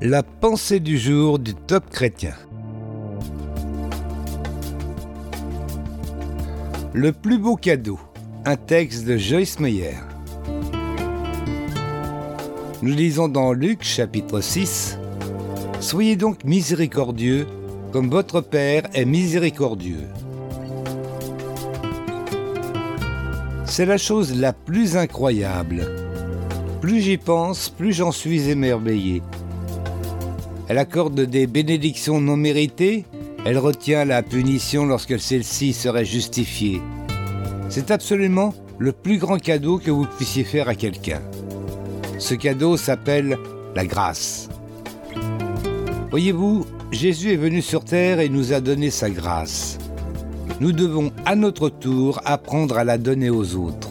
La pensée du jour du top chrétien. Le plus beau cadeau. Un texte de Joyce Meyer. Nous lisons dans Luc chapitre 6. Soyez donc miséricordieux comme votre Père est miséricordieux. C'est la chose la plus incroyable. Plus j'y pense, plus j'en suis émerveillé. Elle accorde des bénédictions non méritées, elle retient la punition lorsque celle-ci serait justifiée. C'est absolument le plus grand cadeau que vous puissiez faire à quelqu'un. Ce cadeau s'appelle la grâce. Voyez-vous, Jésus est venu sur terre et nous a donné sa grâce. Nous devons à notre tour apprendre à la donner aux autres.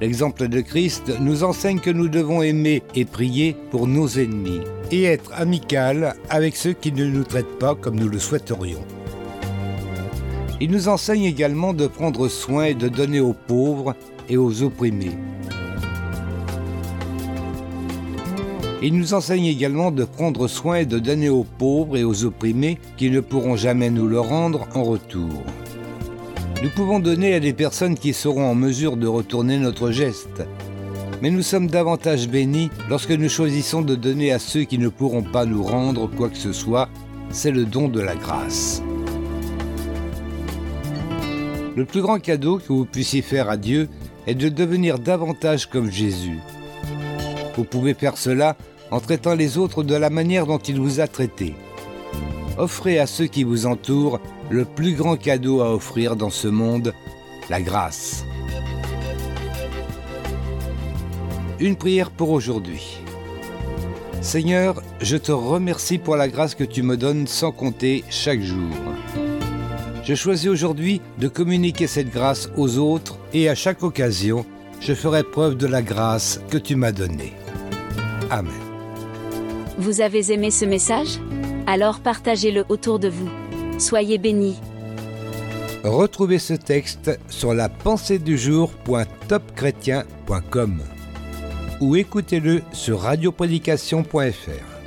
L'exemple de Christ nous enseigne que nous devons aimer et prier pour nos ennemis et être amical avec ceux qui ne nous traitent pas comme nous le souhaiterions. Il nous enseigne également de prendre soin et de donner aux pauvres et aux opprimés. Il nous enseigne également de prendre soin et de donner aux pauvres et aux opprimés qui ne pourront jamais nous le rendre en retour. Nous pouvons donner à des personnes qui seront en mesure de retourner notre geste, mais nous sommes davantage bénis lorsque nous choisissons de donner à ceux qui ne pourront pas nous rendre quoi que ce soit, c'est le don de la grâce. Le plus grand cadeau que vous puissiez faire à Dieu est de devenir davantage comme Jésus. Vous pouvez faire cela en traitant les autres de la manière dont il vous a traité. Offrez à ceux qui vous entourent le plus grand cadeau à offrir dans ce monde, la grâce. Une prière pour aujourd'hui. Seigneur, je te remercie pour la grâce que tu me donnes sans compter chaque jour. Je choisis aujourd'hui de communiquer cette grâce aux autres et à chaque occasion, je ferai preuve de la grâce que tu m'as donnée. Amen. Vous avez aimé ce message? Alors partagez-le autour de vous. Soyez bénis. Retrouvez ce texte sur la pensée ou écoutez-le sur radioprédication.fr.